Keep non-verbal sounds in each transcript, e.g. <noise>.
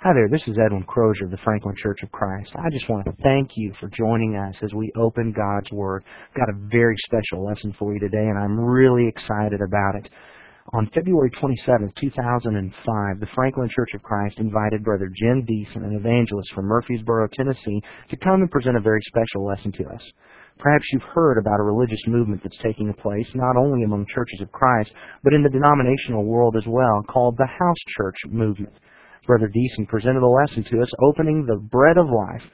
Hi there, this is Edwin Crozier of the Franklin Church of Christ. I just want to thank you for joining us as we open God's Word. Got a very special lesson for you today, and I'm really excited about it. On February 27, 2005, the Franklin Church of Christ invited Brother Jim Deason, an evangelist from Murfreesboro, Tennessee, to come and present a very special lesson to us. Perhaps you've heard about a religious movement that's taking place not only among churches of Christ, but in the denominational world as well, called the House Church Movement. Brother Deason presented a lesson to us, opening the bread of life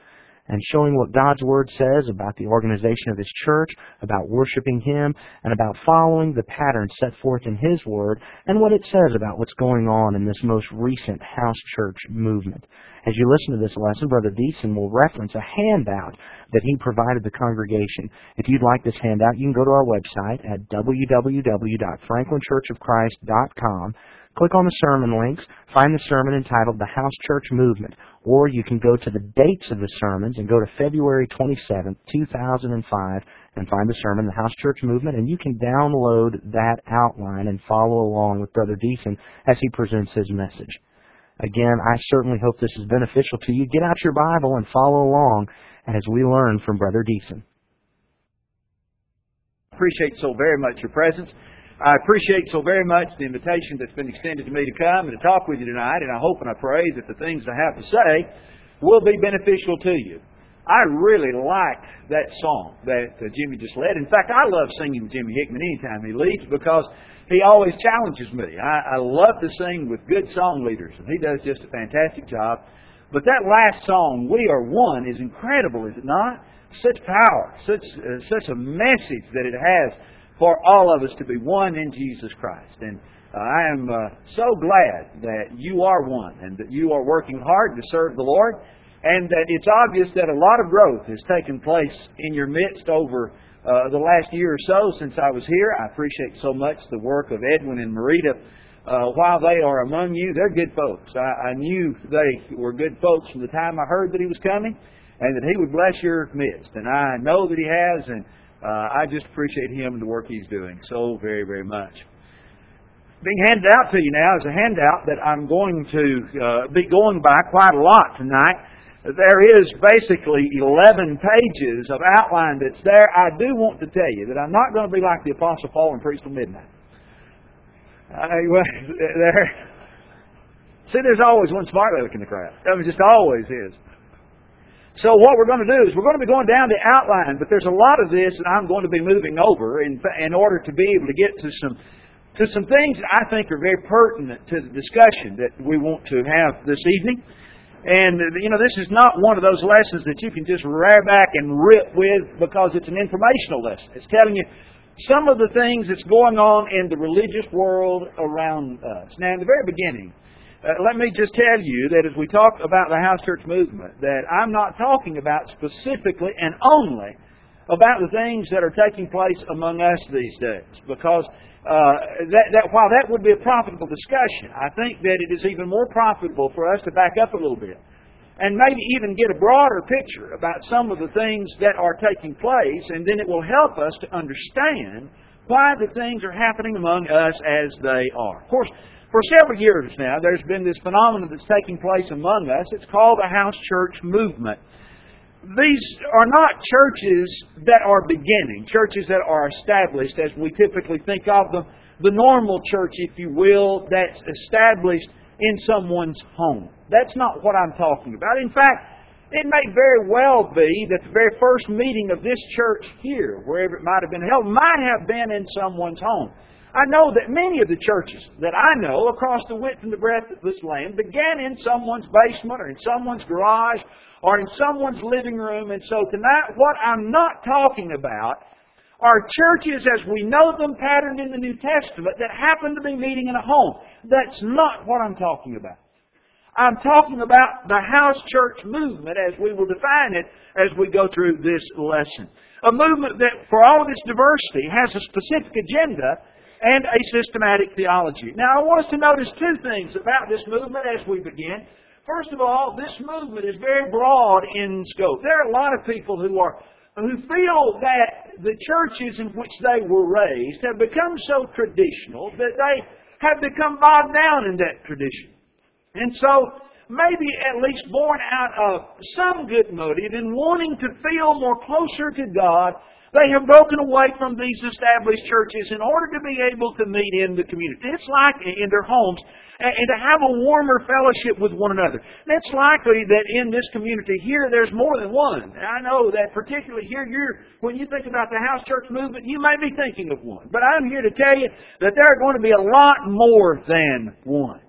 and showing what God's Word says about the organization of His church, about worshiping Him, and about following the pattern set forth in His Word, and what it says about what's going on in this most recent house church movement. As you listen to this lesson, Brother Deason will reference a handout that he provided the congregation. If you'd like this handout, you can go to our website at www.franklinchurchofchrist.com Click on the sermon links, find the sermon entitled The House Church Movement, or you can go to the dates of the sermons and go to February 27, 2005, and find the sermon, The House Church Movement, and you can download that outline and follow along with Brother Deason as he presents his message. Again, I certainly hope this is beneficial to you. Get out your Bible and follow along as we learn from Brother Deason. Appreciate so very much your presence. I appreciate so very much the invitation that's been extended to me to come and to talk with you tonight, and I hope and I pray that the things I have to say will be beneficial to you. I really like that song that uh, Jimmy just led. In fact, I love singing Jimmy Hickman anytime he leads because he always challenges me. I, I love to sing with good song leaders, and he does just a fantastic job. But that last song, "We Are One," is incredible, is it not? Such power, such uh, such a message that it has for all of us to be one in Jesus Christ. And uh, I am uh, so glad that you are one and that you are working hard to serve the Lord and that it's obvious that a lot of growth has taken place in your midst over uh, the last year or so since I was here. I appreciate so much the work of Edwin and Marita. Uh, while they are among you, they're good folks. I, I knew they were good folks from the time I heard that he was coming and that he would bless your midst. And I know that he has, and uh, I just appreciate him and the work he's doing so very, very much. Being handed out to you now is a handout that I'm going to uh, be going by quite a lot tonight. There is basically 11 pages of outline that's there. I do want to tell you that I'm not going to be like the Apostle Paul and preach till midnight. I, well, <laughs> there. See, there's always one smart aleck in the crowd. I mean, just always is. So what we're going to do is we're going to be going down the outline, but there's a lot of this that I'm going to be moving over in, in order to be able to get to some to some things that I think are very pertinent to the discussion that we want to have this evening. And you know, this is not one of those lessons that you can just rear back and rip with because it's an informational lesson. It's telling you some of the things that's going on in the religious world around us. Now, in the very beginning, uh, let me just tell you that as we talk about the house church movement, that I'm not talking about specifically and only about the things that are taking place among us these days, because uh, that, that while that would be a profitable discussion, I think that it is even more profitable for us to back up a little bit and maybe even get a broader picture about some of the things that are taking place, and then it will help us to understand why the things are happening among us as they are. Of course, for several years now, there's been this phenomenon that's taking place among us. It's called the house church movement. These are not churches that are beginning, churches that are established as we typically think of them, the normal church, if you will, that's established in someone's home. That's not what I'm talking about. In fact, it may very well be that the very first meeting of this church here, wherever it might have been held, might have been in someone's home. I know that many of the churches that I know across the width and the breadth of this land began in someone's basement or in someone's garage or in someone's living room. And so tonight, what I'm not talking about are churches as we know them patterned in the New Testament that happen to be meeting in a home. That's not what I'm talking about. I'm talking about the house church movement as we will define it as we go through this lesson. A movement that, for all of its diversity, has a specific agenda and a systematic theology. Now, I want us to notice two things about this movement as we begin. First of all, this movement is very broad in scope. There are a lot of people who are who feel that the churches in which they were raised have become so traditional that they have become bogged down in that tradition. And so maybe at least born out of some good motive in wanting to feel more closer to God they have broken away from these established churches in order to be able to meet in the community. It's like in their homes and to have a warmer fellowship with one another. It's likely that in this community here, there's more than one. I know that particularly here, you're, when you think about the house church movement, you may be thinking of one. But I'm here to tell you that there are going to be a lot more than one.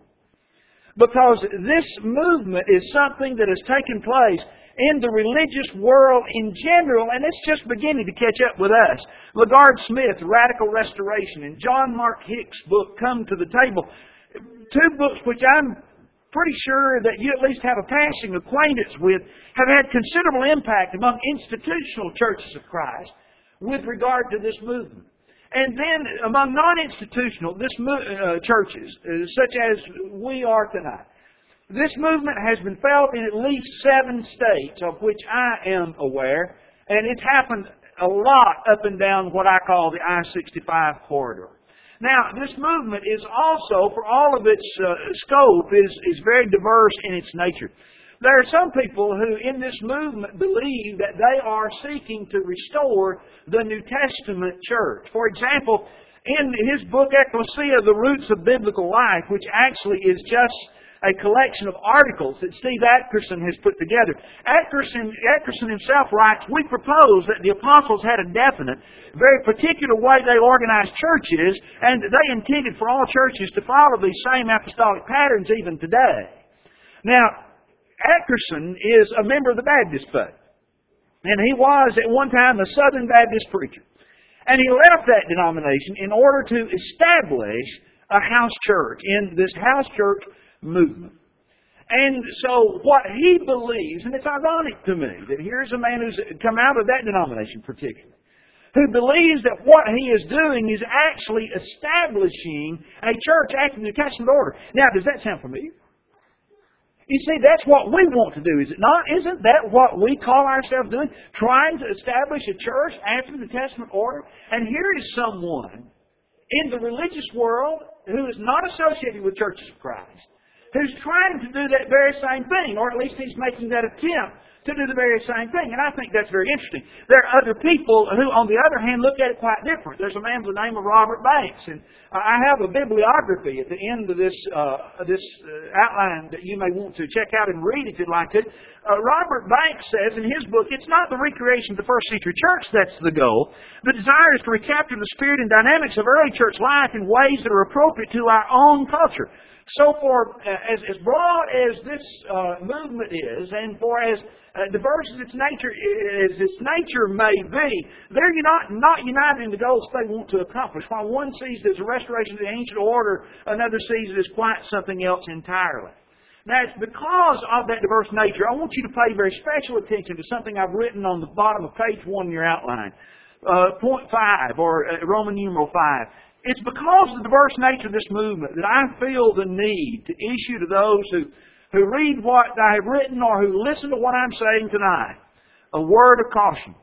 Because this movement is something that has taken place in the religious world in general, and it's just beginning to catch up with us. LaGard Smith, Radical Restoration, and John Mark Hicks' book, Come to the Table. Two books which I'm pretty sure that you at least have a passing acquaintance with, have had considerable impact among institutional churches of Christ with regard to this movement. And then among non-institutional uh, churches, uh, such as we are tonight, this movement has been felt in at least seven states of which I am aware, and it's happened a lot up and down what I call the I-65 corridor. Now, this movement is also, for all of its uh, scope, is, is very diverse in its nature. There are some people who in this movement believe that they are seeking to restore the New Testament church. For example, in his book Ekklesia, The Roots of Biblical Life, which actually is just a collection of articles that Steve Atkerson has put together. Atkerson, Atkerson himself writes, We propose that the apostles had a definite, very particular way they organized churches, and they intended for all churches to follow these same apostolic patterns even today. Now, Atkerson is a member of the Baptist faith. And he was at one time a Southern Baptist preacher. And he left that denomination in order to establish a house church in this house church movement. And so what he believes, and it's ironic to me that here's a man who's come out of that denomination particularly, who believes that what he is doing is actually establishing a church after the Testament order. Now, does that sound familiar? You see, that's what we want to do, is it not? Isn't that what we call ourselves doing? Trying to establish a church after the Testament order? And here is someone in the religious world who is not associated with churches of Christ, who's trying to do that very same thing, or at least he's making that attempt to do the very same thing. And I think that's very interesting. There are other people who, on the other hand, look at it quite different. There's a man by the name of Robert Banks, and I have a bibliography at the end of this uh, this uh, outline that you may want to check out and read if you'd like to. Uh, Robert Banks says in his book, it's not the recreation of the first century church that's the goal. The desire is to recapture the spirit and dynamics of early church life in ways that are appropriate to our own culture. So for uh, as, as broad as this uh, movement is, and for as uh, diverse as its nature as its nature may be, they're not not united in the goals they want to accomplish. While one sees it as a restoration of the ancient order, another sees it as quite something else entirely. Now, it's because of that diverse nature, I want you to pay very special attention to something I've written on the bottom of page one in your outline. Uh, point five, or uh, Roman numeral five. It's because of the diverse nature of this movement that I feel the need to issue to those who, who read what I have written or who listen to what I'm saying tonight a word of caution.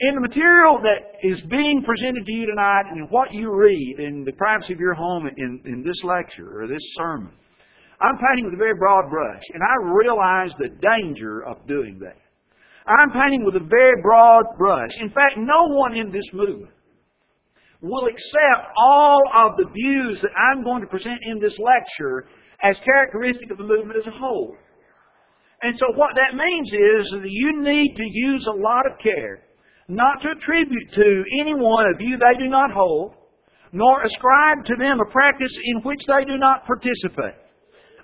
In the material that is being presented to you tonight and what you read in the privacy of your home in, in this lecture or this sermon, I'm painting with a very broad brush, and I realize the danger of doing that. I'm painting with a very broad brush. In fact, no one in this movement will accept all of the views that I'm going to present in this lecture as characteristic of the movement as a whole. And so what that means is that you need to use a lot of care not to attribute to anyone a view they do not hold, nor ascribe to them a practice in which they do not participate.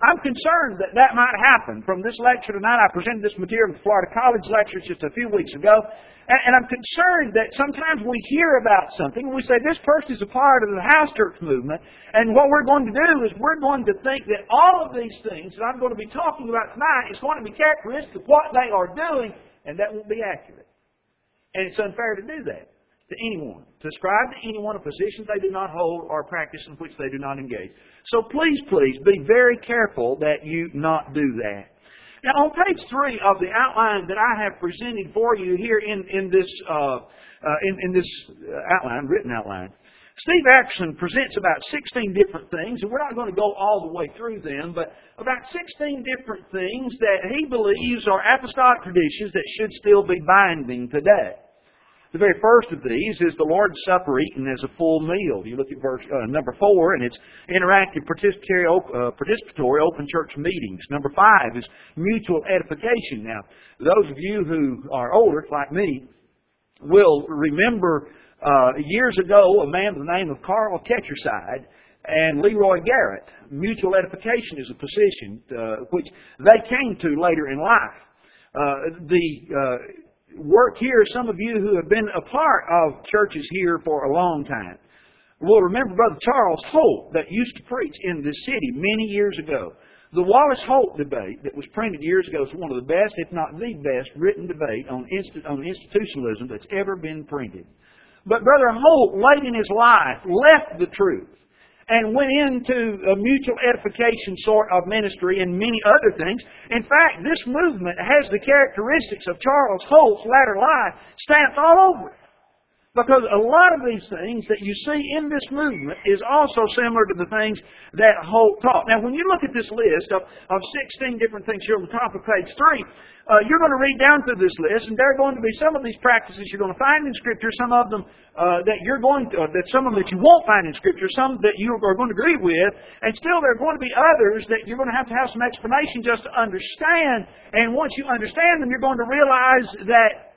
I'm concerned that that might happen. From this lecture tonight, I presented this material at the Florida College lectures just a few weeks ago, and I'm concerned that sometimes we hear about something and we say this person is a part of the house church movement, and what we're going to do is we're going to think that all of these things that I'm going to be talking about tonight is going to be characteristic of what they are doing, and that won't be accurate. And it's unfair to do that to anyone, to ascribe to anyone a position they do not hold or a practice in which they do not engage. So please, please be very careful that you not do that. Now, on page three of the outline that I have presented for you here in, in this, uh, uh, in, in this outline, written outline, Steve Atkerson presents about 16 different things, and we're not going to go all the way through them, but about 16 different things that he believes are apostolic traditions that should still be binding today. The very first of these is the Lord's Supper eaten as a full meal. You look at verse uh, number four, and it's interactive participatory, uh, participatory open church meetings. Number five is mutual edification. Now, those of you who are older, like me, will remember uh, years ago a man by the name of Carl Ketcherside and Leroy Garrett. Mutual edification is a position uh, which they came to later in life. Uh, the uh, work here, some of you who have been a part of churches here for a long time will remember Brother Charles Holt that used to preach in this city many years ago. The Wallace Holt debate that was printed years ago is one of the best, if not the best, written debate on, on institutionalism that's ever been printed. But Brother Holt, late in his life, left the truth and went into a mutual edification sort of ministry and many other things. In fact, this movement has the characteristics of Charles Holt's latter life stamped all over it. Because a lot of these things that you see in this movement is also similar to the things that Holt taught. Now, when you look at this list of, of 16 different things here on the top of page 3, uh, you're going to read down through this list, and there are going to be some of these practices you're going to find in Scripture, some of them uh, that you're going to, uh, that some of them that you won't find in Scripture, some that you are going to agree with, and still there are going to be others that you're going to have to have some explanation just to understand. And once you understand them, you're going to realize that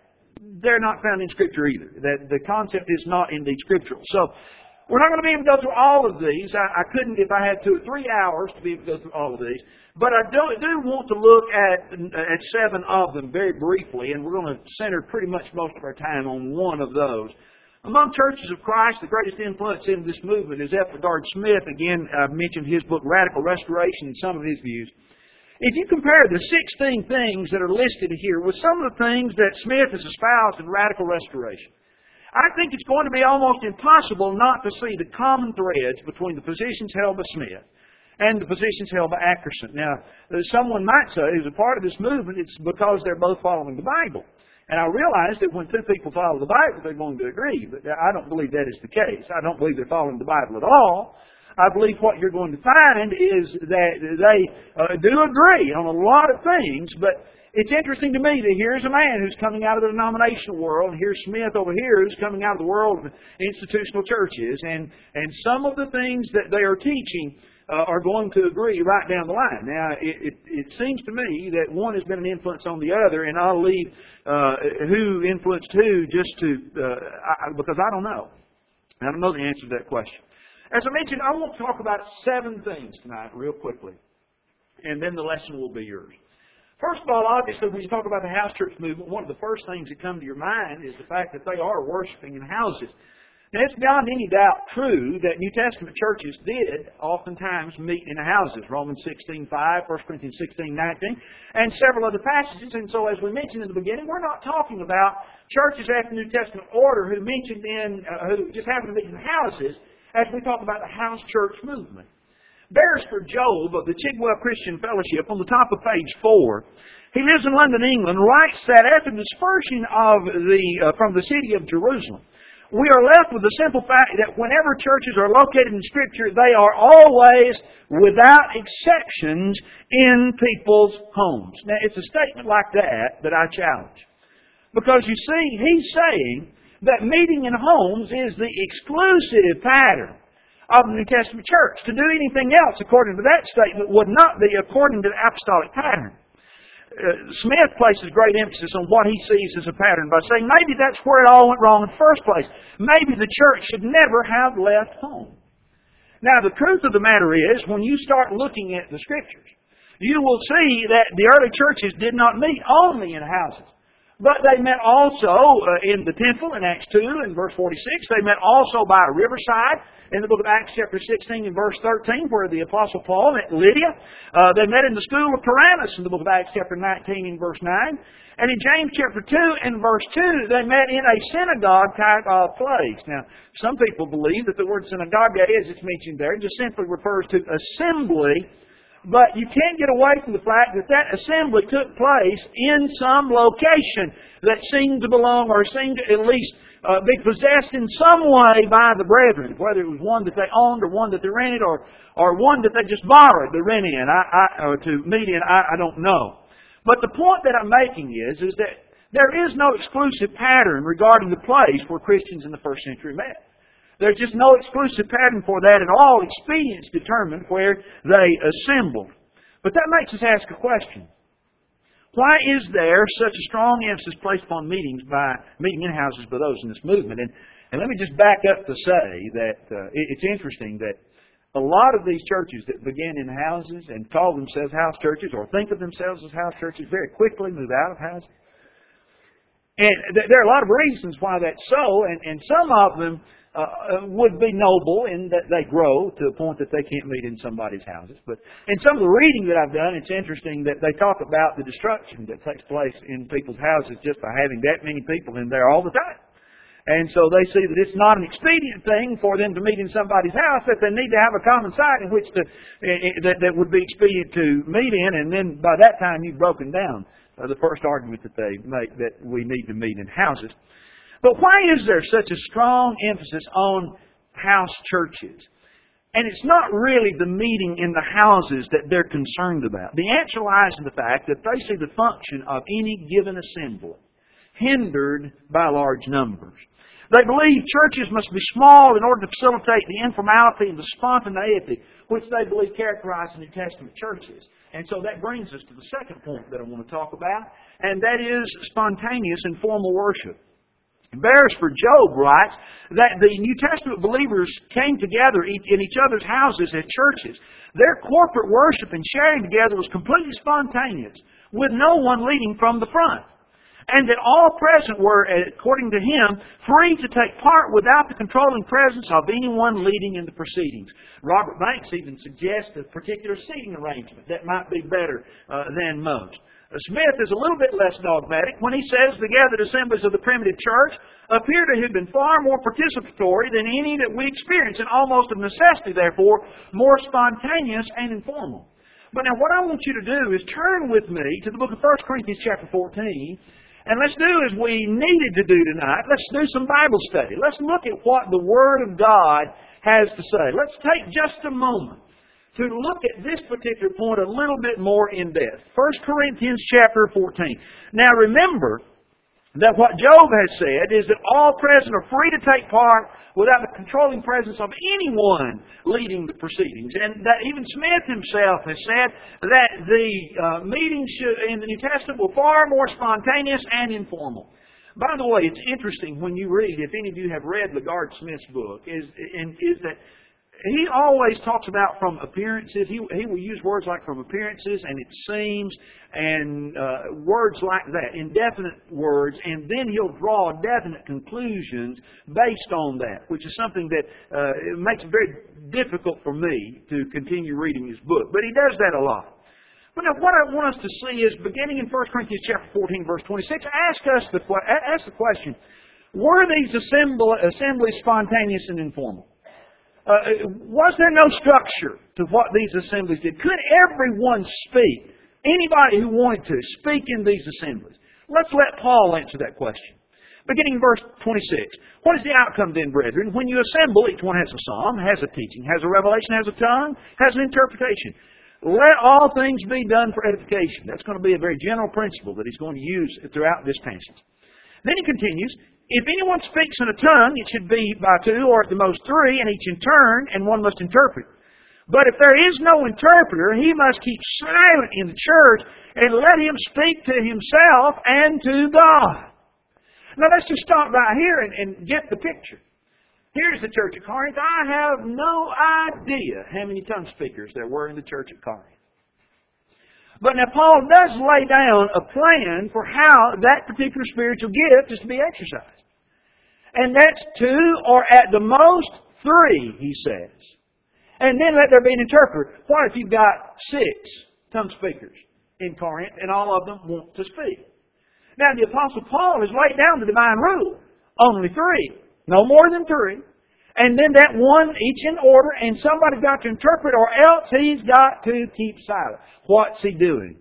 they're not found in Scripture either. That the concept is not indeed scriptural. So we're not going to be able to go through all of these. I, I couldn't if I had two or three hours to be able to go through all of these. But I do, do want to look at at seven of them very briefly, and we're going to center pretty much most of our time on one of those. Among churches of Christ, the greatest influence in this movement is. LaGard Smith. Again, I've mentioned his book Radical Restoration and some of his views. If you compare the 16 things that are listed here with some of the things that Smith has espoused in radical restoration, I think it's going to be almost impossible not to see the common threads between the positions held by Smith and the positions held by Atkerson. Now, uh, someone might say, as a part of this movement, it's because they're both following the Bible. And I realize that when two people follow the Bible, they're going to agree. But I don't believe that is the case. I don't believe they're following the Bible at all. I believe what you're going to find is that they uh, do agree on a lot of things, but it's interesting to me that here's a man who's coming out of the denominational world, and here's Smith over here who's coming out of the world of institutional churches, and, and some of the things that they are teaching uh, are going to agree right down the line. Now, it, it, it seems to me that one has been an influence on the other, and I'll leave uh, who influenced who just to, uh, I, because I don't know. I don't know the answer to that question. As I mentioned, I want to talk about seven things tonight, real quickly, and then the lesson will be yours. First of all, obviously, when you talk about the house church movement, one of the first things that come to your mind is the fact that they are worshiping in houses. Now, it's beyond any doubt true that New Testament churches did oftentimes meet in houses. Romans 16.5, 1 Corinthians 16.19, and several other passages. And so, as we mentioned in the beginning, we're not talking about churches after New Testament order who mentioned in, uh, who just happen to meet in houses as we talk about the house church movement. Beresford Job of the Chigwell Christian Fellowship on the top of page four, he lives in London, England, writes that after the dispersion of the, uh, from the city of Jerusalem, we are left with the simple fact that whenever churches are located in Scripture, they are always, without exceptions, in people's homes. Now, it's a statement like that that I challenge. Because you see, he's saying that meeting in homes is the exclusive pattern of the New Testament church. To do anything else according to that statement would not be according to the apostolic pattern. Uh, Smith places great emphasis on what he sees as a pattern by saying maybe that's where it all went wrong in the first place. Maybe the church should never have left home. Now, the truth of the matter is, when you start looking at the Scriptures, you will see that the early churches did not meet only in houses. But they met also uh, in the temple in Acts 2 and verse 46. They met also by a riverside in the book of Acts chapter 16 and verse 13 where the apostle Paul met Lydia. Uh, they met in the school of Tyrannus in the book of Acts chapter 19 and verse 9. And in James chapter 2 and verse 2 they met in a synagogue type of place. Now, some people believe that the word synagogue as it's mentioned there just simply refers to assembly But you can't get away from the fact that that assembly took place in some location that seemed to belong or seemed to at least uh, be possessed in some way by the brethren, whether it was one that they owned or one that they rented or, or one that they just borrowed to rent in, I, I, or to meet in, I, I don't know. But the point that I'm making is, is that there is no exclusive pattern regarding the place where Christians in the first century met. There's just no exclusive pattern for that at all. Expedience determined where they assembled. But that makes us ask a question. Why is there such a strong emphasis placed upon meetings by meeting in houses by those in this movement? And, and let me just back up to say that uh, it, it's interesting that a lot of these churches that begin in houses and call themselves house churches or think of themselves as house churches very quickly move out of houses. And th- there are a lot of reasons why that's so, and, and some of them uh, uh, would be noble in that they grow to the point that they can't meet in somebody's houses. But in some of the reading that I've done, it's interesting that they talk about the destruction that takes place in people's houses just by having that many people in there all the time. And so they see that it's not an expedient thing for them to meet in somebody's house, that they need to have a common site in which to, eh, eh, that, that would be expedient to meet in, and then by that time you've broken down uh, the first argument that they make that we need to meet in houses. But why is there such a strong emphasis on house churches? And it's not really the meeting in the houses that they're concerned about. The answer lies in the fact that they see the function of any given assembly hindered by large numbers. They believe churches must be small in order to facilitate the informality and the spontaneity which they believe characterize the New Testament churches. And so that brings us to the second point that I want to talk about, and that is spontaneous and formal worship. Beresford Job writes that the New Testament believers came together in each other's houses as churches. Their corporate worship and sharing together was completely spontaneous, with no one leading from the front. And that all present were, according to him, free to take part without the controlling presence of anyone leading in the proceedings. Robert Banks even suggests a particular seating arrangement that might be better uh, than most. Uh, Smith is a little bit less dogmatic when he says the gathered assemblies of the primitive church appear to have been far more participatory than any that we experience, and almost of necessity, therefore, more spontaneous and informal. But now what I want you to do is turn with me to the book of 1 Corinthians chapter 14, and let's do as we needed to do tonight. Let's do some Bible study. Let's look at what the Word of God has to say. Let's take just a moment to look at this particular point a little bit more in depth. 1 Corinthians chapter 14. Now remember that what Job has said is that all present are free to take part without the controlling presence of anyone leading the proceedings. And that even Smith himself has said that the uh, meetings in the New Testament were far more spontaneous and informal. By the way, it's interesting when you read, if any of you have read LaGard Smith's book, is, is that he always talks about from appearances. He, he will use words like from appearances and it seems and uh, words like that, indefinite words, and then he'll draw definite conclusions based on that, which is something that uh, it makes it very difficult for me to continue reading his book. But he does that a lot. But now what I want us to see is, beginning in 1 Corinthians chapter 14, verse 26, ask us the, ask the question, were these assemblies spontaneous and informal? Uh, was there no structure to what these assemblies did? Could everyone speak? Anybody who wanted to speak in these assemblies? Let's let Paul answer that question. Beginning in verse 26. What is the outcome then, brethren? When you assemble, each one has a psalm, has a teaching, has a revelation, has a tongue, has an interpretation. Let all things be done for edification. That's going to be a very general principle that he's going to use throughout this passage. Then he continues, if anyone speaks in a tongue, it should be by two or at the most three, and each in turn, and one must interpret. But if there is no interpreter, he must keep silent in the church and let him speak to himself and to God. Now let's just stop right here and, and get the picture. Here's the church at Corinth. I have no idea how many tongue speakers there were in the church at Corinth. But now Paul does lay down a plan for how that particular spiritual gift is to be exercised. And that's two or at the most three, he says. And then let there be an interpreter. What if you've got six tongue speakers in Corinth and all of them want to speak? Now the Apostle Paul has laid down the divine rule. Only three. No more than three. And then that one, each in order, and somebody's got to interpret, or else he's got to keep silent. What's he doing?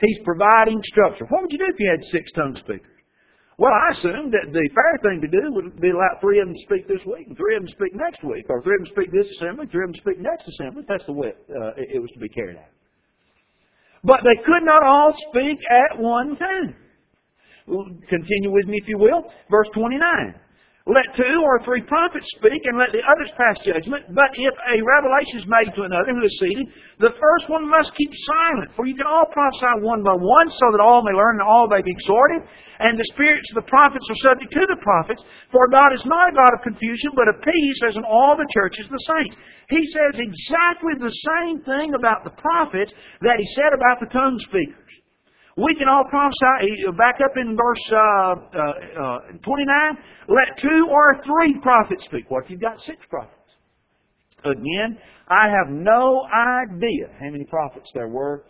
He's providing structure. What would you do if you had six tongue speakers? Well, I assumed that the fair thing to do would be allow three of them to speak this week, and three of them to speak next week, or three of them speak this assembly, three of them speak next assembly. That's the way uh, it was to be carried out. But they could not all speak at one time. Continue with me, if you will. Verse 29. Let two or three prophets speak and let the others pass judgment. But if a revelation is made to another who is seated, the first one must keep silent. For you can all prophesy one by one so that all may learn and all may be exhorted. And the spirits of the prophets are subject to the prophets. For God is not a God of confusion, but of peace, as in all the churches of the saints. He says exactly the same thing about the prophets that he said about the tongue speakers. We can all prophesy. Back up in verse uh, uh, uh, 29. Let two or three prophets speak. What if you've got six prophets? Again, I have no idea how many prophets there were.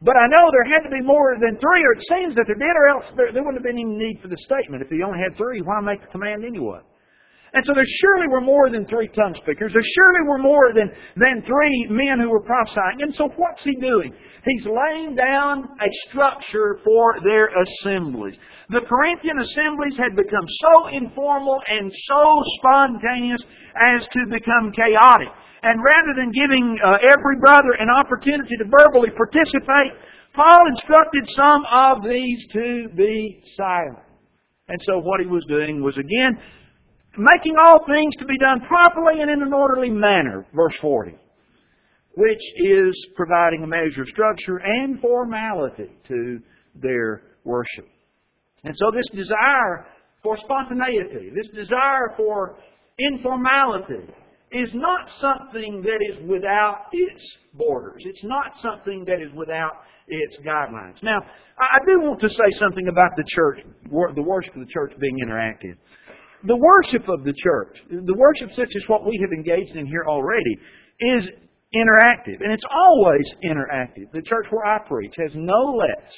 But I know there had to be more than three, or it seems that there did, or else there, there wouldn't have been any need for the statement. If he only had three, why make the command anyway? And so there surely were more than three tongue speakers. There surely were more than, than three men who were prophesying. And so what's he doing? He's laying down a structure for their assemblies. The Corinthian assemblies had become so informal and so spontaneous as to become chaotic. And rather than giving uh, every brother an opportunity to verbally participate, Paul instructed some of these to be silent. And so what he was doing was again making all things to be done properly and in an orderly manner, verse 40, which is providing a measure of structure and formality to their worship. And so this desire for spontaneity, this desire for informality, is not something that is without its borders. It's not something that is without its guidelines. Now, I do want to say something about the church, the worship of the church being interactive the worship of the church, the worship such as what we have engaged in here already, is interactive. And it's always interactive. The church where I preach has no less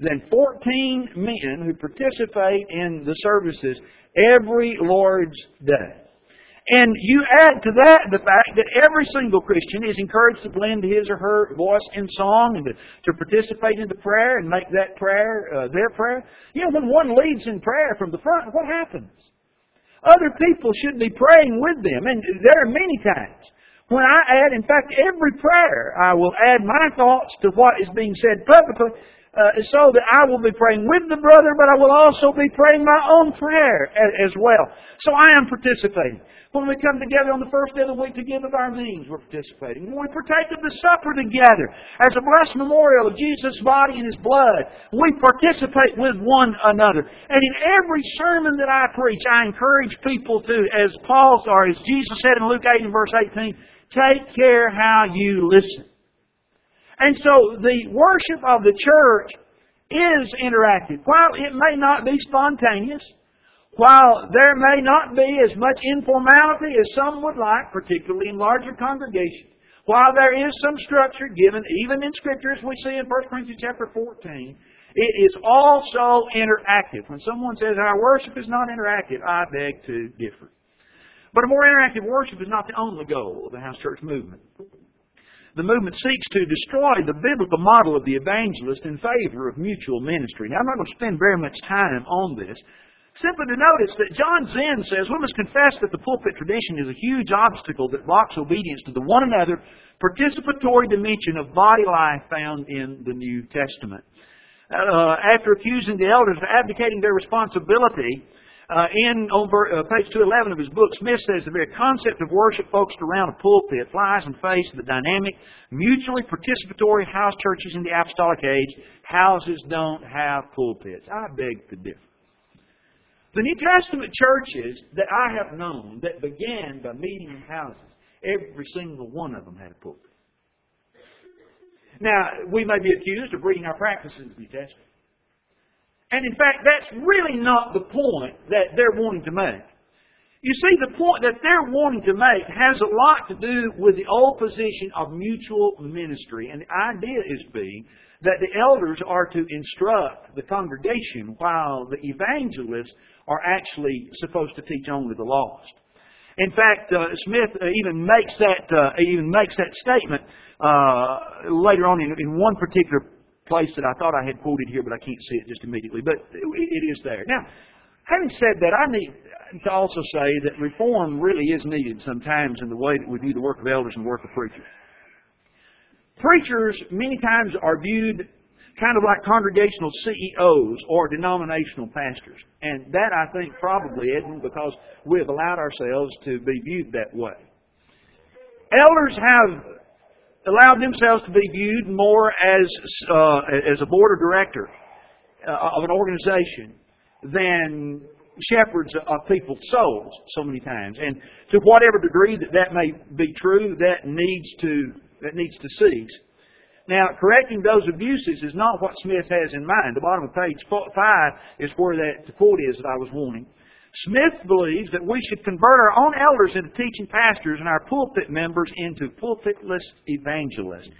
than 14 men who participate in the services every Lord's Day. And you add to that the fact that every single Christian is encouraged to blend his or her voice in song and to, to participate in the prayer and make that prayer uh, their prayer. You know, when one leads in prayer from the front, what happens? Other people should be praying with them. And there are many times when I add, in fact, every prayer, I will add my thoughts to what is being said publicly uh, so that I will be praying with the brother, but I will also be praying my own prayer as well. So I am participating. When we come together on the first day of the week to give of our means, we're participating. When we partake of the supper together as a blessed memorial of Jesus' body and His blood, we participate with one another. And in every sermon that I preach, I encourage people to, as Paul, or as Jesus said in Luke 8 and verse 18, take care how you listen. And so the worship of the church is interactive. While it may not be spontaneous, while there may not be as much informality as some would like, particularly in larger congregations, while there is some structure given even in Scripture as we see in 1 Corinthians chapter 14, it is also interactive. When someone says our worship is not interactive, I beg to differ. But a more interactive worship is not the only goal of the house church movement. The movement seeks to destroy the biblical model of the evangelist in favor of mutual ministry. Now, I'm not going to spend very much time on this, Simply to notice that John Zens says we must confess that the pulpit tradition is a huge obstacle that blocks obedience to the one another participatory dimension of body life found in the New Testament. Uh, after accusing the elders of abdicating their responsibility, uh, in over uh, page 211 of his book, Smith says the very concept of worship focused around a pulpit flies in face of the dynamic, mutually participatory house churches in the apostolic age. Houses don't have pulpits. I beg to differ. The New Testament churches that I have known that began by meeting in houses, every single one of them had a pulpit. Now, we may be accused of bringing our practices in the New Testament. And in fact, that's really not the point that they're wanting to make. You see, the point that they're wanting to make has a lot to do with the old position of mutual ministry. And the idea is being that the elders are to instruct the congregation while the evangelists are actually supposed to teach only the lost. In fact, uh, Smith uh, even makes that uh, even makes that statement uh, later on in, in one particular place that I thought I had quoted here, but I can't see it just immediately. But it, is there. Now, having said that, I need to also say that reform really is needed sometimes in the way that we view the work of elders and the work of preachers. Preachers many times are viewed kind of like congregational CEOs or denominational pastors. And that, I think, probably isn't because we have allowed ourselves to be viewed that way. Elders have allowed themselves to be viewed more as, uh, as a board of director uh, of an organization than shepherds of people's souls so many times. And to whatever degree that that may be true, that needs to, that needs to cease. Now, correcting those abuses is not what Smith has in mind. The bottom of page 5 is where that quote is that I was wanting. Smith believes that we should convert our own elders into teaching pastors and our pulpit members into pulpitless evangelists.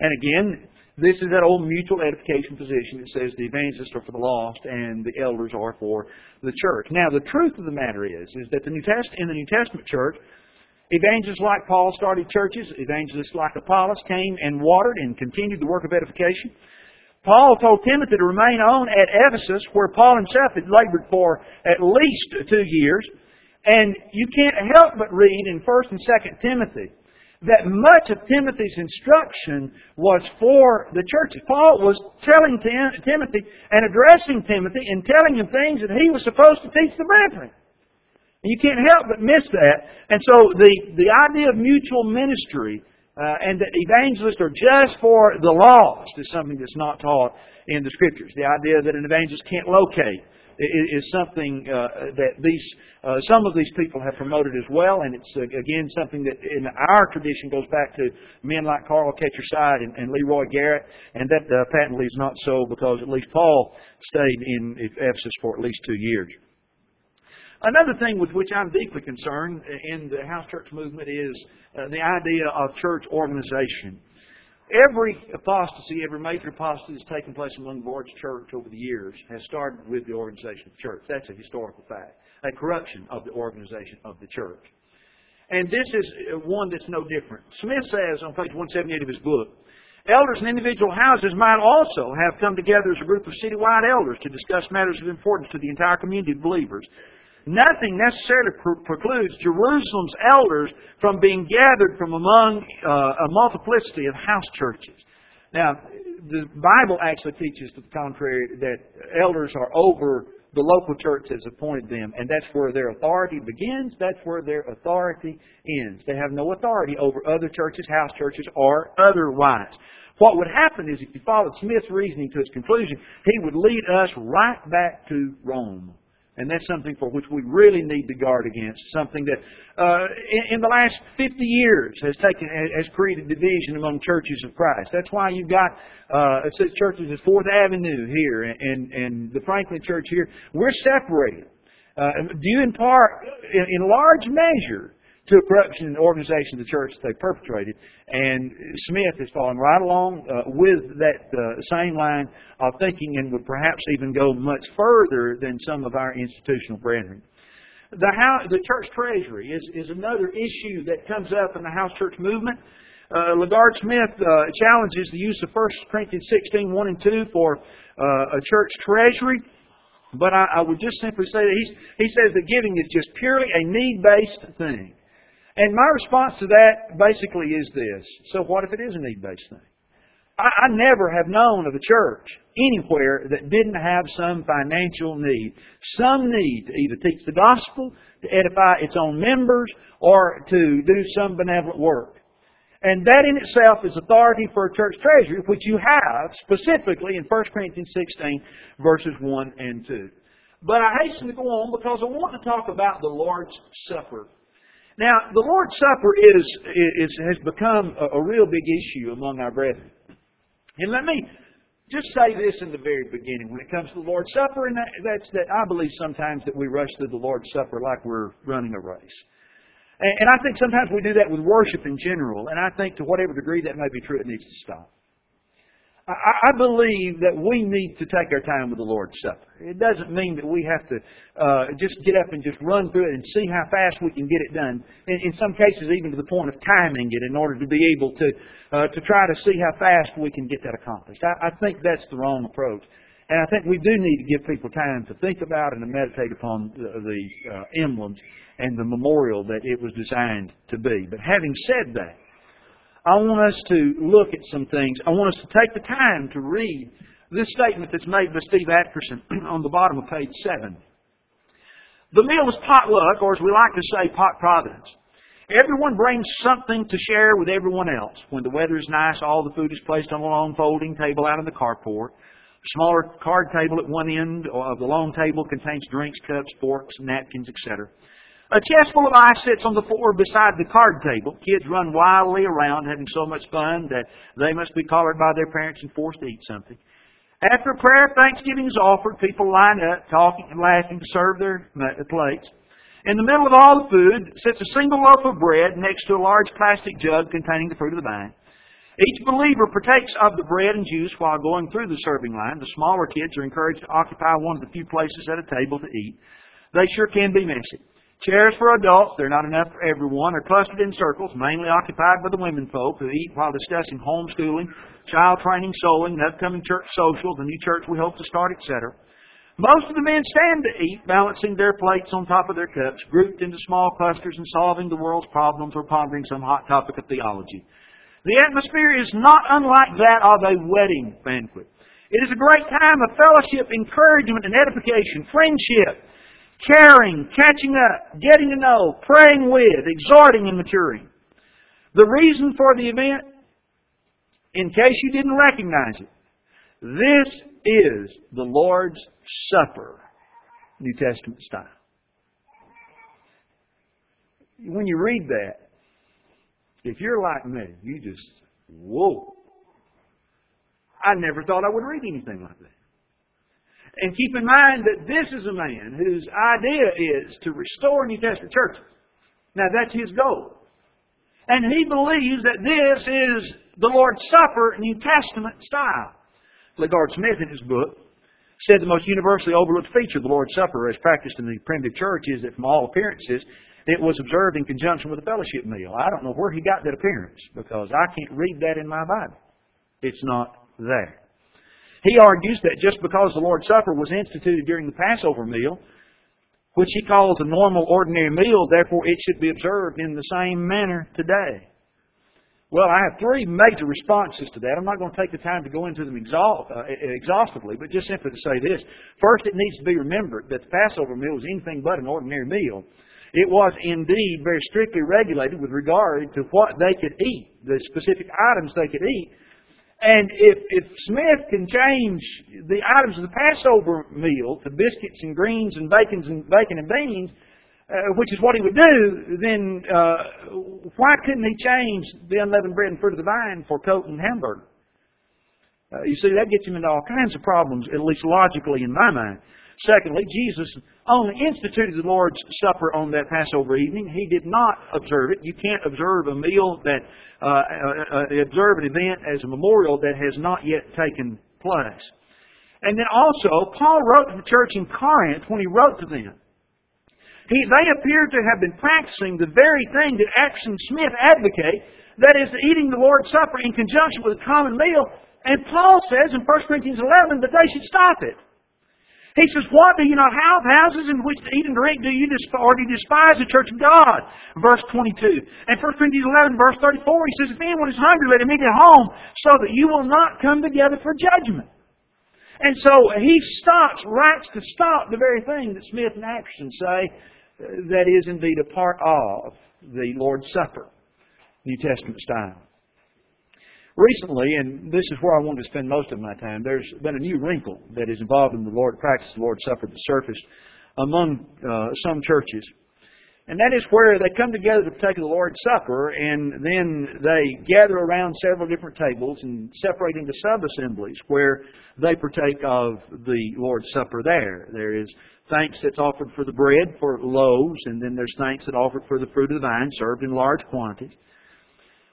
And again, this is that old mutual edification position that says the evangelists are for the lost and the elders are for the church. Now, the truth of the matter is, is that the New Test- in the New Testament church, Evangelists like Paul started churches. Evangelists like Apollos came and watered and continued the work of edification. Paul told Timothy to remain on at Ephesus, where Paul himself had labored for at least two years. And you can't help but read in 1st and 2nd Timothy that much of Timothy's instruction was for the churches. Paul was telling Timothy and addressing Timothy and telling him things that he was supposed to teach the brethren. You can't help but miss that. And so the, the idea of mutual ministry uh, and that evangelists are just for the lost is something that's not taught in the Scriptures. The idea that an evangelist can't locate is, is something uh, that these uh, some of these people have promoted as well, and it's uh, again something that in our tradition goes back to men like Carl Ketcherside and, and Leroy Garrett, and that uh, patently is not so because at least Paul stayed in Ephesus for at least two years. Another thing with which I'm deeply concerned in the house church movement is uh, the idea of church organization. Every apostasy, every major apostasy that's taken place among the Lord's church over the years has started with the organization of the church. That's a historical fact. A corruption of the organization of the church. And this is uh, one that's no different. Smith says on page 178 of his book, Elders in individual houses might also have come together as a group of citywide elders to discuss matters of importance to the entire community of believers. Nothing necessarily precludes Jerusalem's elders from being gathered from among uh, a multiplicity of house churches. Now, the Bible actually teaches to the contrary that elders are over the local church has appointed them, and that's where their authority begins, that's where their authority ends. They have no authority over other churches, house churches, or otherwise. What would happen is if you followed Smith's reasoning to its conclusion, he would lead us right back to Rome. And that's something for which we really need to guard against. Something that, uh, in, the last 50 years, has taken has created division among churches of Christ. That's why you've got uh, churches at Fourth Avenue here and and the Franklin Church here. We're separated, uh, due in part, in, in large measure, to corruption in the organization of the church that they perpetrated. And Smith is following right along uh, with that uh, same line of thinking and would perhaps even go much further than some of our institutional brethren. The, house, the church treasury is, is another issue that comes up in the house church movement. Uh, LaGard Smith uh, challenges the use of 1 Corinthians 16, 1 and 2 for uh, a church treasury. But I, I, would just simply say that he says that giving is just purely a need-based thing. And my response to that basically is this. So what if it is a need-based thing? I, I never have known of a church anywhere that didn't have some financial need. Some need to either teach the gospel, to edify its own members, or to do some benevolent work. And that in itself is authority for a church treasury, which you have specifically in 1 Corinthians 16, verses 1 and 2. But I hasten to go on because I want to talk about the Lord's Supper now, the Lord's Supper is, is, has become a, a real big issue among our brethren. And let me just say this in the very beginning. When it comes to the Lord's Supper, and that, that's that I believe sometimes that we rush through the Lord's Supper like we're running a race. And, and I think sometimes we do that with worship in general, and I think to whatever degree that may be true, it needs to stop. I, believe that we need to take our time with the Lord's Supper. It doesn't mean that we have to uh, just get up and just run through it and see how fast we can get it done. In, in some cases, even to the point of timing it in order to be able to uh, to try to see how fast we can get that accomplished. I, I think that's the wrong approach. And I think we do need to give people time to think about and to meditate upon the, the uh, emblems and the memorial that it was designed to be. But having said that, I want us to look at some things. I want us to take the time to read this statement that's made by Steve Atkerson <clears throat> on the bottom of page 7. The meal is potluck, or as we like to say, pot providence. Everyone brings something to share with everyone else. When the weather is nice, all the food is placed on a long folding table out in the carport. A smaller card table at one end of the long table contains drinks, cups, forks, napkins, etc. A chest full of ice sits on the floor beside the card table. Kids run wildly around having so much fun that they must be collared by their parents and forced to eat something. After prayer, Thanksgiving is offered. People line up, talking and laughing to serve their uh, plates. In the middle of all the food sits a single loaf of bread next to a large plastic jug containing the fruit of the vine. Each believer partakes of the bread and juice while going through the serving line. The smaller kids are encouraged to occupy one of the few places at a table to eat. They sure can be messy. Chairs for adults, they're not enough for everyone, are clustered in circles, mainly occupied by the women folk who eat while discussing homeschooling, child training, sewing, the upcoming church socials, the new church we hope to start, etc. Most of the men stand to eat, balancing their plates on top of their cups, grouped into small clusters and solving the world's problems or pondering some hot topic of theology. The atmosphere is not unlike that of a wedding banquet. It is a great time of fellowship, encouragement, and edification, friendship, caring, catching up, getting to know, praying with, exhorting, and maturing. The reason for the event, in case you didn't recognize it, this is the Lord's Supper, New Testament style. When you read that, if you're like me, you just, whoa. I never thought I would read anything like that. And keep in mind that this is a man whose idea is to restore New Testament churches. Now that's his goal. And he believes that this is the Lord's Supper New Testament style. LaGard Smith in his book said the most universally overlooked feature of the Lord's Supper as practiced in the primitive church is that from all appearances it was observed in conjunction with a fellowship meal. I don't know where he got that appearance because I can't read that in my Bible. It's not there. He argues that just because the Lord's Supper was instituted during the Passover meal, which he calls a normal, ordinary meal, therefore it should be observed in the same manner today. Well, I have three major responses to that. I'm not going to take the time to go into them uh, exhaustively, but just simply to say this. First, it needs to be remembered that the Passover meal was anything but an ordinary meal. It was indeed very strictly regulated with regard to what they could eat, the specific items they could eat. And if, if Smith can change the items of the Passover meal to biscuits and greens and bacon and bacon and beans, uh, which is what he would do, then uh, why couldn't he change the unleavened bread and fruit of the vine for Coke and hamburger? Uh, you see, that gets him into all kinds of problems, at least logically in my mind. Secondly, Jesus only instituted the Lord's Supper on that Passover evening. He did not observe it. You can't observe a meal that, uh, uh, uh, observe an event as a memorial that has not yet taken place. And then also, Paul wrote to the church in Corinth when he wrote to them. He, they appear to have been practicing the very thing that Atkerson Smith advocate, that is, eating the Lord's Supper in conjunction with a common meal. And Paul says in 1 Corinthians 11 that they should stop it. He says, What do you not have houses in which to eat and drink? Do you despise, or do you despise the church of God? Verse 22. And 1 Corinthians 11, verse 34, he says, If anyone is hungry, let him eat at home, so that you will not come together for judgment. And so he stops, writes to stop the very thing that Smith and Atkerson say uh, that is indeed a part of the Lord's Supper, New Testament style. Recently, and this is where I want to spend most of my time, there's been a new wrinkle that is involved in the Lord practice of the Lord's Supper that surfaced among uh, some churches. And that is where they come together to partake of the Lord's Supper, and then they gather around several different tables and separate into sub-assemblies where they partake of the Lord's Supper there. There is thanks that's offered for the bread, for loaves, and then there's thanks that offered for the fruit of the vine, served in large quantities.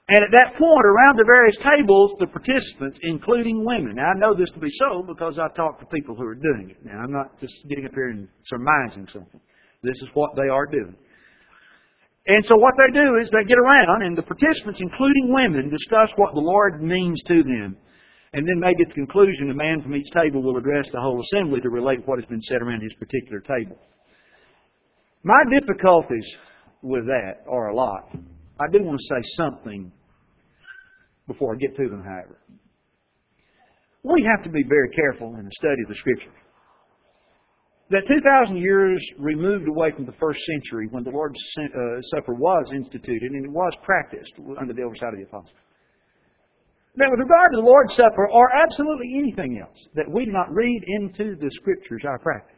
And at that point, around the various tables, the participants, including women. Now, I know this to be so because I've talked to people who are doing it. Now, I'm not just getting up here and surmising something. This is what they are doing. And so what they do is they get around and the participants, including women, discuss what the Lord means to them. And then maybe at the conclusion, a man from each table will address the whole assembly to relate what has been said around his particular table. My difficulties with that are a lot. I do want to say something before I get to them, however. We have to be very careful in the study of the Scripture. That 2,000 years removed away from the first century when the Lord's uh, Supper was instituted and it was practiced under the oversight of the apostles. Now, with regard to the Lord's Supper or absolutely anything else that we do not read into the Scriptures our practice,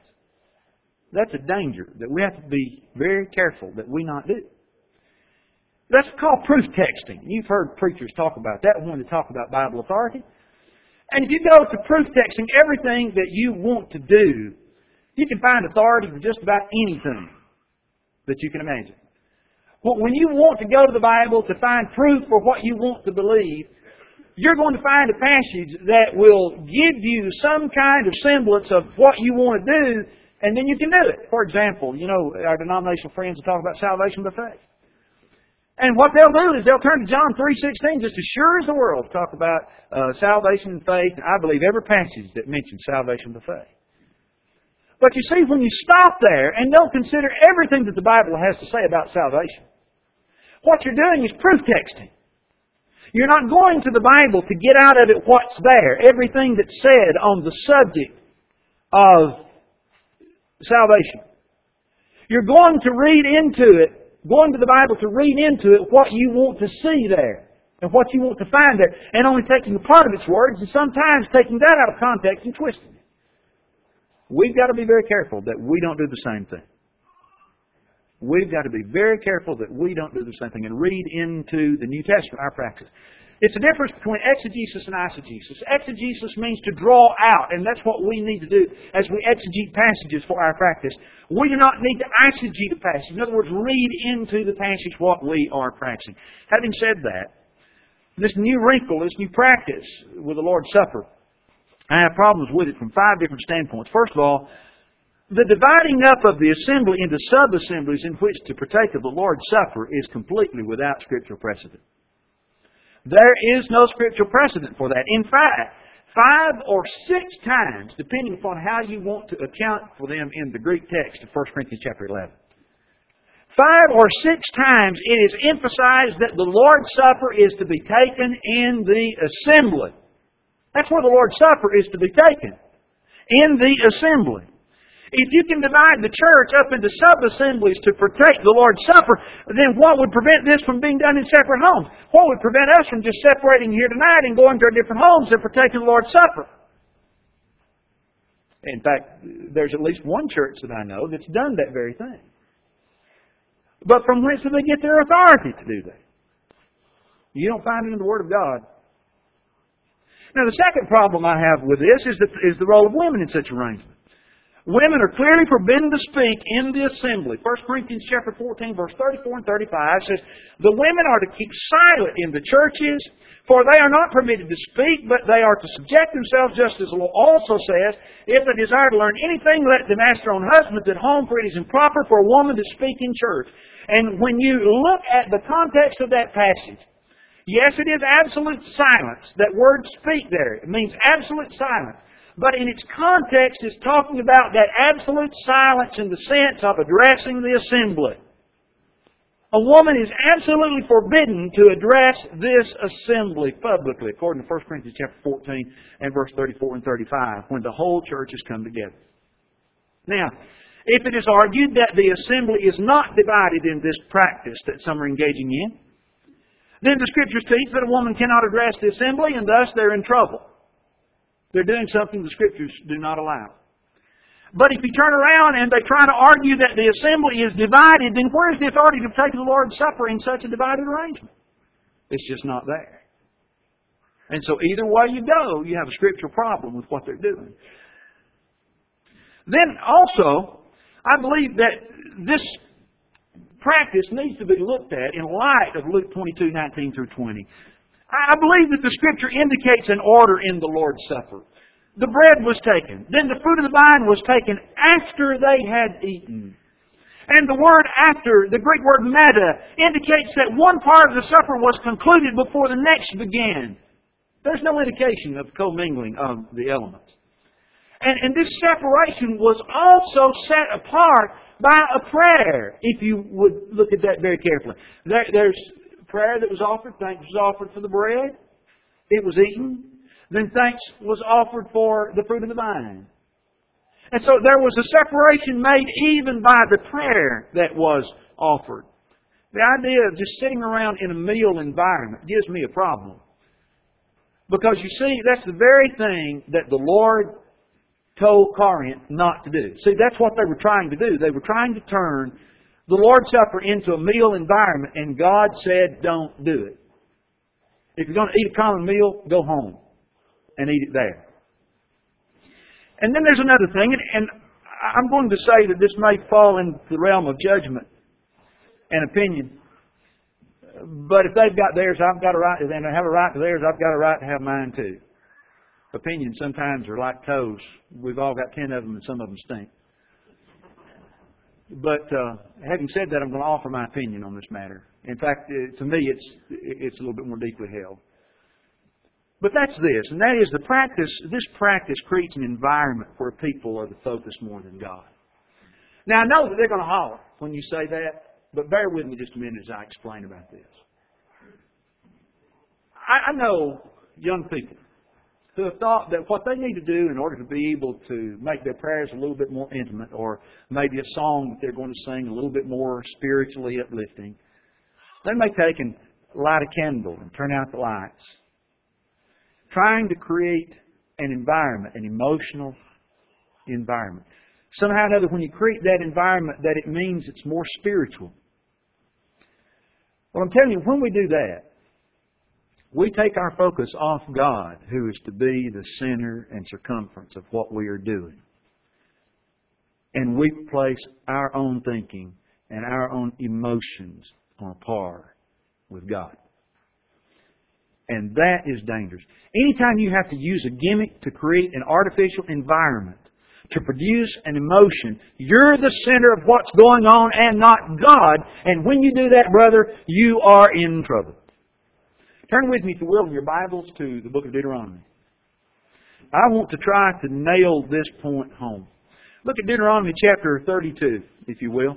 that's a danger that we have to be very careful that we not do. That's called proof texting. You've heard preachers talk about that when they talk about Bible authority. And if you go to proof texting everything that you want to do, you can find authority for just about anything that you can imagine. But when you want to go to the Bible to find proof for what you want to believe, you're going to find a passage that will give you some kind of semblance of what you want to do, and then you can do it. For example, you know, our denominational friends will talk about salvation by faith. And what they'll do is they'll turn to John 3.16 just as sure as the world talk about uh, salvation and faith. And I believe every passage that mentions salvation by faith. But you see, when you stop there and don't consider everything that the Bible has to say about salvation, what you're doing is proof texting. You're not going to the Bible to get out of it what's there, everything that's said on the subject of salvation. You're going to read into it going to the Bible to read into it what you want to see there and what you want to find there, and only taking a part of its words and sometimes taking that out of context and twisting it. We've got to be very careful that we don't do the same thing. We've got to be very careful that we don't do the same thing and read into the New Testament our practice. It's a difference between exegesis and eisegesis. Exegesis means to draw out, and that's what we need to do as we exegete passages for our practice. We do not need to eisegete a passage. In other words, read into the passage what we are practicing. Having said that, this new wrinkle, this new practice with the Lord's Supper, I have problems with it from five different standpoints. First of all, the dividing up of the assembly into sub-assemblies in which to partake of the Lord's Supper is completely without scriptural precedent. There is no scriptural precedent for that. In fact, five or six times, depending upon how you want to account for them in the Greek text of 1 Corinthians chapter 11. Five or six times it is emphasized that the Lord's Supper is to be taken in the assembly. That's where the Lord's Supper is to be taken. In the assembly. If you can divide the church up into sub-assemblies to protect the Lord's Supper, then what would prevent this from being done in separate homes? What would prevent us from just separating here tonight and going to our different homes and protecting the Lord's Supper? In fact, there's at least one church that I know that's done that very thing. But from whence do they get their authority to do that? You don't find it in the Word of God. Now, the second problem I have with this is the, is the role of women in such arrangements. Women are clearly forbidden to speak in the assembly. 1 Corinthians chapter 14, verse 34 and 35 says, The women are to keep silent in the churches, for they are not permitted to speak, but they are to subject themselves, just as the law also says, If they desire to learn anything, let them ask their own husbands at home, for it is improper for a woman to speak in church. And when you look at the context of that passage, yes, it is absolute silence. That word speak there, it means absolute silence but in its context is talking about that absolute silence in the sense of addressing the assembly. A woman is absolutely forbidden to address this assembly publicly, according to 1 Corinthians chapter 14 and verse 34 and 35, when the whole church has come together. Now, if it is argued that the assembly is not divided in this practice that some are engaging in, then the scriptures teach that a woman cannot address the assembly and thus they're in trouble. They're doing something the Scriptures do not allow. But if you turn around and they try to argue that the assembly is divided, then where is the authority to take the Lord's Supper in such a divided arrangement? It's just not there. And so either way you go, you have a scriptural problem with what they're doing. Then also, I believe that this practice needs to be looked at in light of Luke 22, 19 through 20. I believe that the Scripture indicates an order in the Lord's Supper. The bread was taken. Then the fruit of the vine was taken after they had eaten. And the word after, the Greek word meta, indicates that one part of the supper was concluded before the next began. There's no indication of commingling of the elements. And, and this separation was also set apart by a prayer, if you would look at that very carefully. There, there's prayer that was offered, thanks was offered for the bread. It was eaten. Then thanks was offered for the fruit of the vine. And so there was a separation made even by the prayer that was offered. The idea of just sitting around in a meal environment gives me a problem. Because you see, that's the very thing that the Lord told Corinth not to do. See, that's what they were trying to do. They were trying to turn the Lord's Supper into a meal environment, and God said, don't do it. If you're going to eat a common meal, go home and eat it there. And then there's another thing, and I'm going to say that this may fall into the realm of judgment and opinion. But if they've got theirs, I've got a right, and they have a right to theirs, I've got a right to have mine too. Opinions sometimes are like toes. We've all got ten of them, and some of them stink. But uh, having said that, I'm going to offer my opinion on this matter. In fact, uh, to me, it's it's a little bit more deeply held. But that's this, and that is the practice. This practice creates an environment where people are the focus more than God. Now I know that they're going to holler when you say that, but bear with me just a minute as I explain about this. I, I know young people who have thought that what they need to do in order to be able to make their prayers a little bit more intimate, or maybe a song that they're going to sing a little bit more spiritually uplifting, they may take and light a candle and turn out the lights, trying to create an environment, an emotional environment. Somehow or another, when you create that environment, that it means it's more spiritual. Well, I'm telling you, when we do that, we take our focus off God, who is to be the center and circumference of what we are doing. And we place our own thinking and our own emotions on a par with God. And that is dangerous. Anytime you have to use a gimmick to create an artificial environment, to produce an emotion, you're the center of what's going on and not God. And when you do that, brother, you are in trouble. Turn with me, if you will, in your Bibles to the book of Deuteronomy. I want to try to nail this point home. Look at Deuteronomy chapter 32, if you will.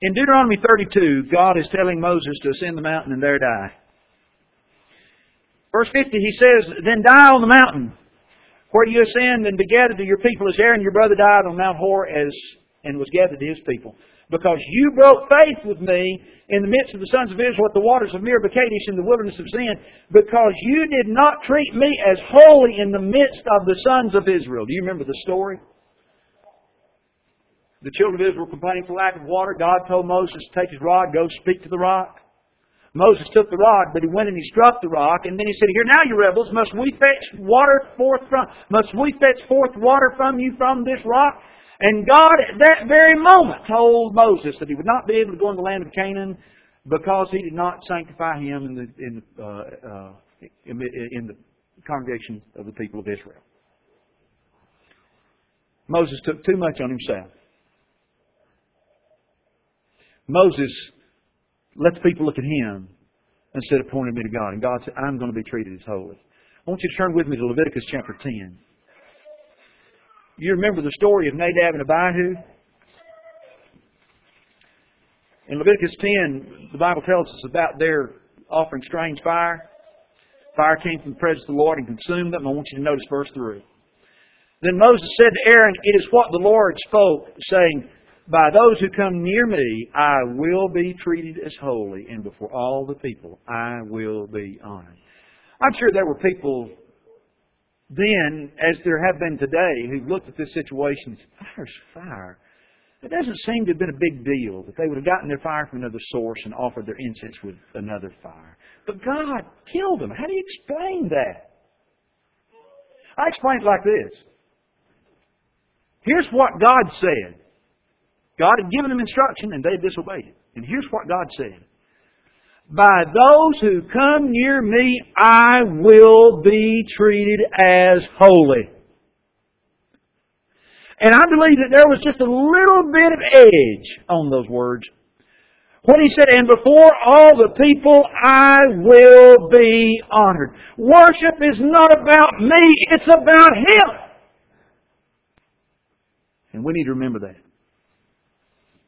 In Deuteronomy 32, God is telling Moses to ascend the mountain and there die. Verse 50, he says, Then die on the mountain where you ascend and be gathered to your people as Aaron your brother died on Mount Hor as, and was gathered to his people because you broke faith with me in the midst of the sons of Israel at the waters of Meribah Kadesh in the wilderness of Zin, because you did not treat me as holy in the midst of the sons of Israel. Do you remember the story? The children of Israel complaining for lack of water. God told Moses to take his rod, go speak to the rock. Moses took the rod, but he went and he struck the rock, and then he said, Here now, you rebels, must we fetch water forth from must we fetch forth water from you from this rock? And God at that very moment told Moses that he would not be able to go in the land of Canaan because he did not sanctify him in the, in, uh, uh, in, in the congregation of the people of Israel. Moses took too much on himself. Moses let the people look at him instead of pointing me to God. And God said, I'm going to be treated as holy. I want you to turn with me to Leviticus chapter 10. You remember the story of Nadab and Abihu? In Leviticus 10, the Bible tells us about their offering strange fire. Fire came from the presence of the Lord and consumed them. I want you to notice verse 3. Then Moses said to Aaron, It is what the Lord spoke, saying, By those who come near me, I will be treated as holy, and before all the people, I will be honored. I'm sure there were people then, as there have been today, who've looked at this situation and said, fire's fire. It doesn't seem to have been a big deal that they would have gotten their fire from another source and offered their incense with another fire. But God killed them. How do you explain that? I explain it like this. Here's what God said. God had given them instruction and they disobeyed it. And here's what God said. By those who come near me, I will be treated as holy. And I believe that there was just a little bit of edge on those words. When he said, and before all the people I will be honored. Worship is not about me, it's about Him. And we need to remember that.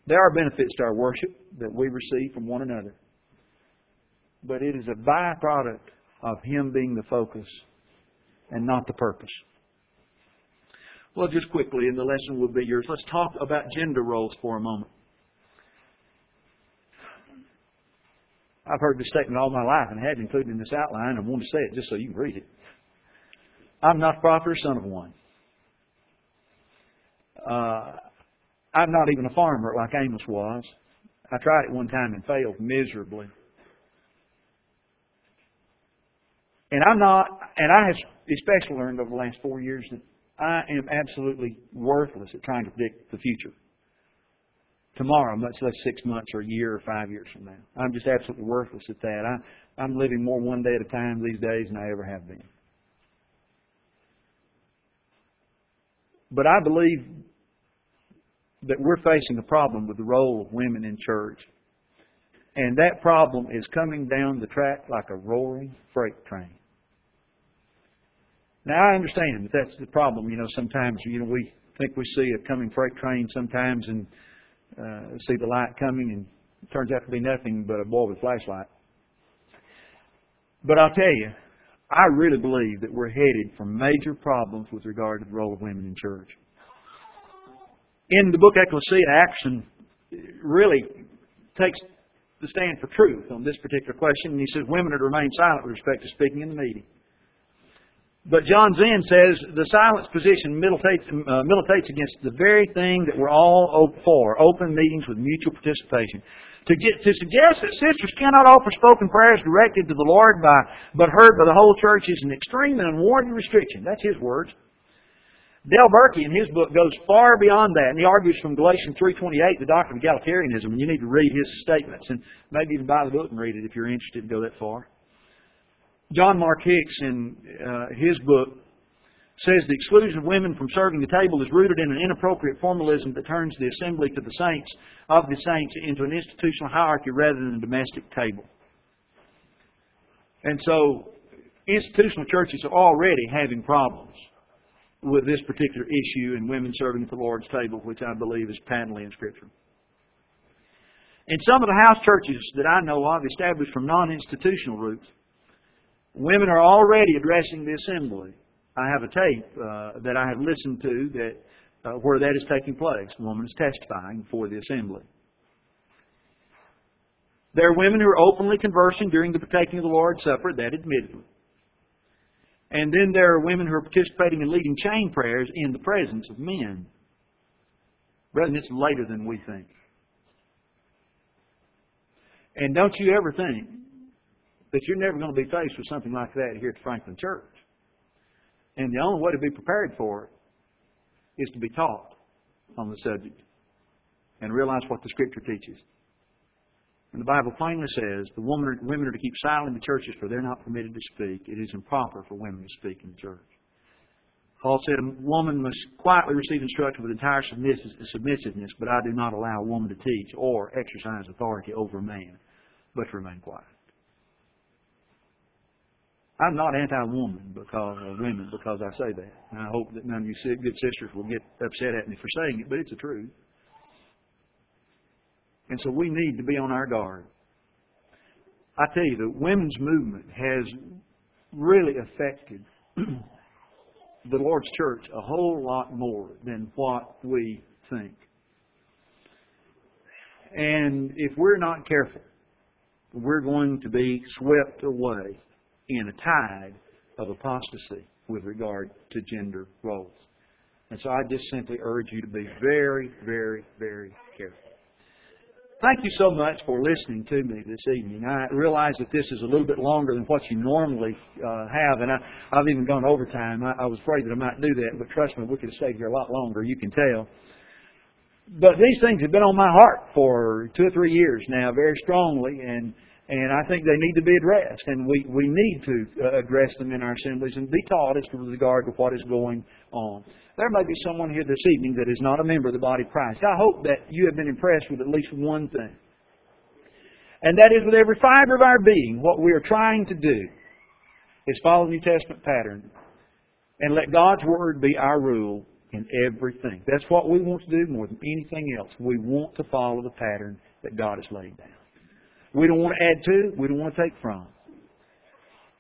There are benefits to our worship that we receive from one another. But it is a byproduct of Him being the focus and not the purpose. Well, just quickly, and the lesson will be yours. Let's talk about gender roles for a moment. I've heard this statement all my life and had included in this outline. I want to say it just so you can read it. I'm not a prophet or son of one. Uh, I'm not even a farmer like Amos was. I tried it one time and failed miserably. And I'm not, and I have especially learned over the last four years that I am absolutely worthless at trying to predict the future. Tomorrow, much less six months or a year or five years from now. I'm just absolutely worthless at that. I, I'm living more one day at a time these days than I ever have been. But I believe that we're facing a problem with the role of women in church. And that problem is coming down the track like a roaring freight train. Now I understand that that's the problem. You know, sometimes you know we think we see a coming freight train sometimes and uh, see the light coming, and it turns out to be nothing but a boy with a flashlight. But I'll tell you, I really believe that we're headed for major problems with regard to the role of women in church in the book Ekklesia, Atkerson really takes the stand for truth on this particular question. And he says women are to remain silent with respect to speaking in the meeting. But Jon Zens says the silence position militates, uh, militates against the very thing that we're all for open meetings with mutual participation. To, get, to suggest that sisters cannot offer spoken prayers directed to the Lord by, but heard by the whole church is an extreme and unwarranted restriction. That's his words. Del Birkey in his book goes far beyond that, and he argues from Galatians 3.28, the doctrine of egalitarianism, and you need to read his statements, and maybe even buy the book and read it if you're interested to go that far. John Mark Hicks in uh, his book says the exclusion of women from serving the table is rooted in an inappropriate formalism that turns the assembly to the saints of the saints into an institutional hierarchy rather than a domestic table. And so, institutional churches are already having problems with this particular issue and women serving at the Lord's table, which I believe is patently in Scripture. In some of the house churches that I know of, established from non institutional roots, women are already addressing the assembly. I have a tape uh, that I have listened to that uh, where that is taking place. The woman is testifying before the assembly. There are women who are openly conversing during the partaking of the Lord's Supper, that admittedly. And then there are women who are participating in leading chain prayers in the presence of men. Brethren, it's later than we think. And don't you ever think that you're never going to be faced with something like that here at Franklin Church. And the only way to be prepared for it is to be taught on the subject and realize what the Scripture teaches. And the Bible plainly says the women, women are to keep silent in the churches for they're not permitted to speak. It is improper for women to speak in the church. Paul said a woman must quietly receive instruction with entire submissiveness, but I do not allow a woman to teach or exercise authority over a man, but to remain quiet. I'm not anti-woman because of women because I say that. And I hope that none of you good sisters will get upset at me for saying it, but it's the truth. And so we need to be on our guard. I tell you, the women's movement has really affected <clears throat> the Lord's church a whole lot more than what we think. And if we're not careful, we're going to be swept away in a tide of apostasy with regard to gender roles. And so I just simply urge you to be very, very, very careful. Thank you so much for listening to me this evening. I realize that this is a little bit longer than what you normally uh, have, and I, I've even gone overtime. I, I was afraid that I might do that, but trust me, we could have stayed here a lot longer. You can tell. But these things have been on my heart for two or three years now, very strongly, and and I think they need to be addressed, and we we need to uh, address them in our assemblies and be taught as to regard to what is going on. There may be someone here this evening that is not a member of the body of Christ. I hope that you have been impressed with at least one thing. And that is with every fiber of our being, what we are trying to do is follow the New Testament pattern and let God's Word be our rule in everything. That's what we want to do more than anything else. We want to follow the pattern that God has laid down. We don't want to add to, we don't want to take from.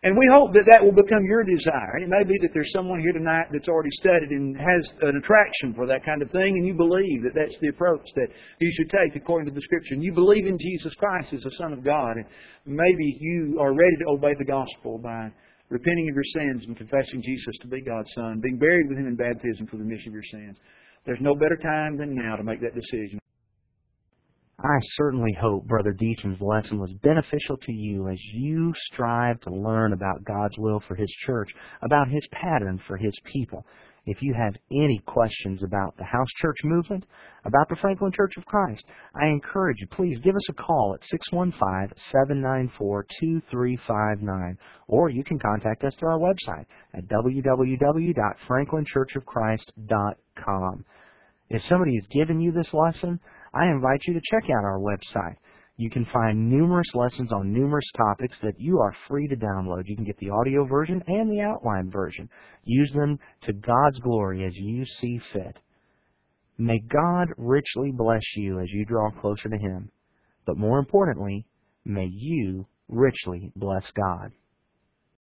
And we hope that that will become your desire. And It may be that there's someone here tonight that's already studied and has an attraction for that kind of thing, and you believe that that's the approach that you should take according to the Scripture. And you believe in Jesus Christ as the Son of God, and maybe you are ready to obey the gospel by repenting of your sins and confessing Jesus to be God's Son, being buried with Him in baptism for the remission of your sins. There's no better time than now to make that decision. I certainly hope Brother Deachen's lesson was beneficial to you as you strive to learn about God's will for His church, about His pattern for His people. If you have any questions about the house church movement, about the Franklin Church of Christ, I encourage you, please give us a call at 615-794-2359, or you can contact us through our website at www.franklinchurchofchrist.com. If somebody has given you this lesson, I invite you to check out our website. You can find numerous lessons on numerous topics that you are free to download. You can get the audio version and the outline version. Use them to God's glory as you see fit. May God richly bless you as you draw closer to Him. But more importantly, may you richly bless God.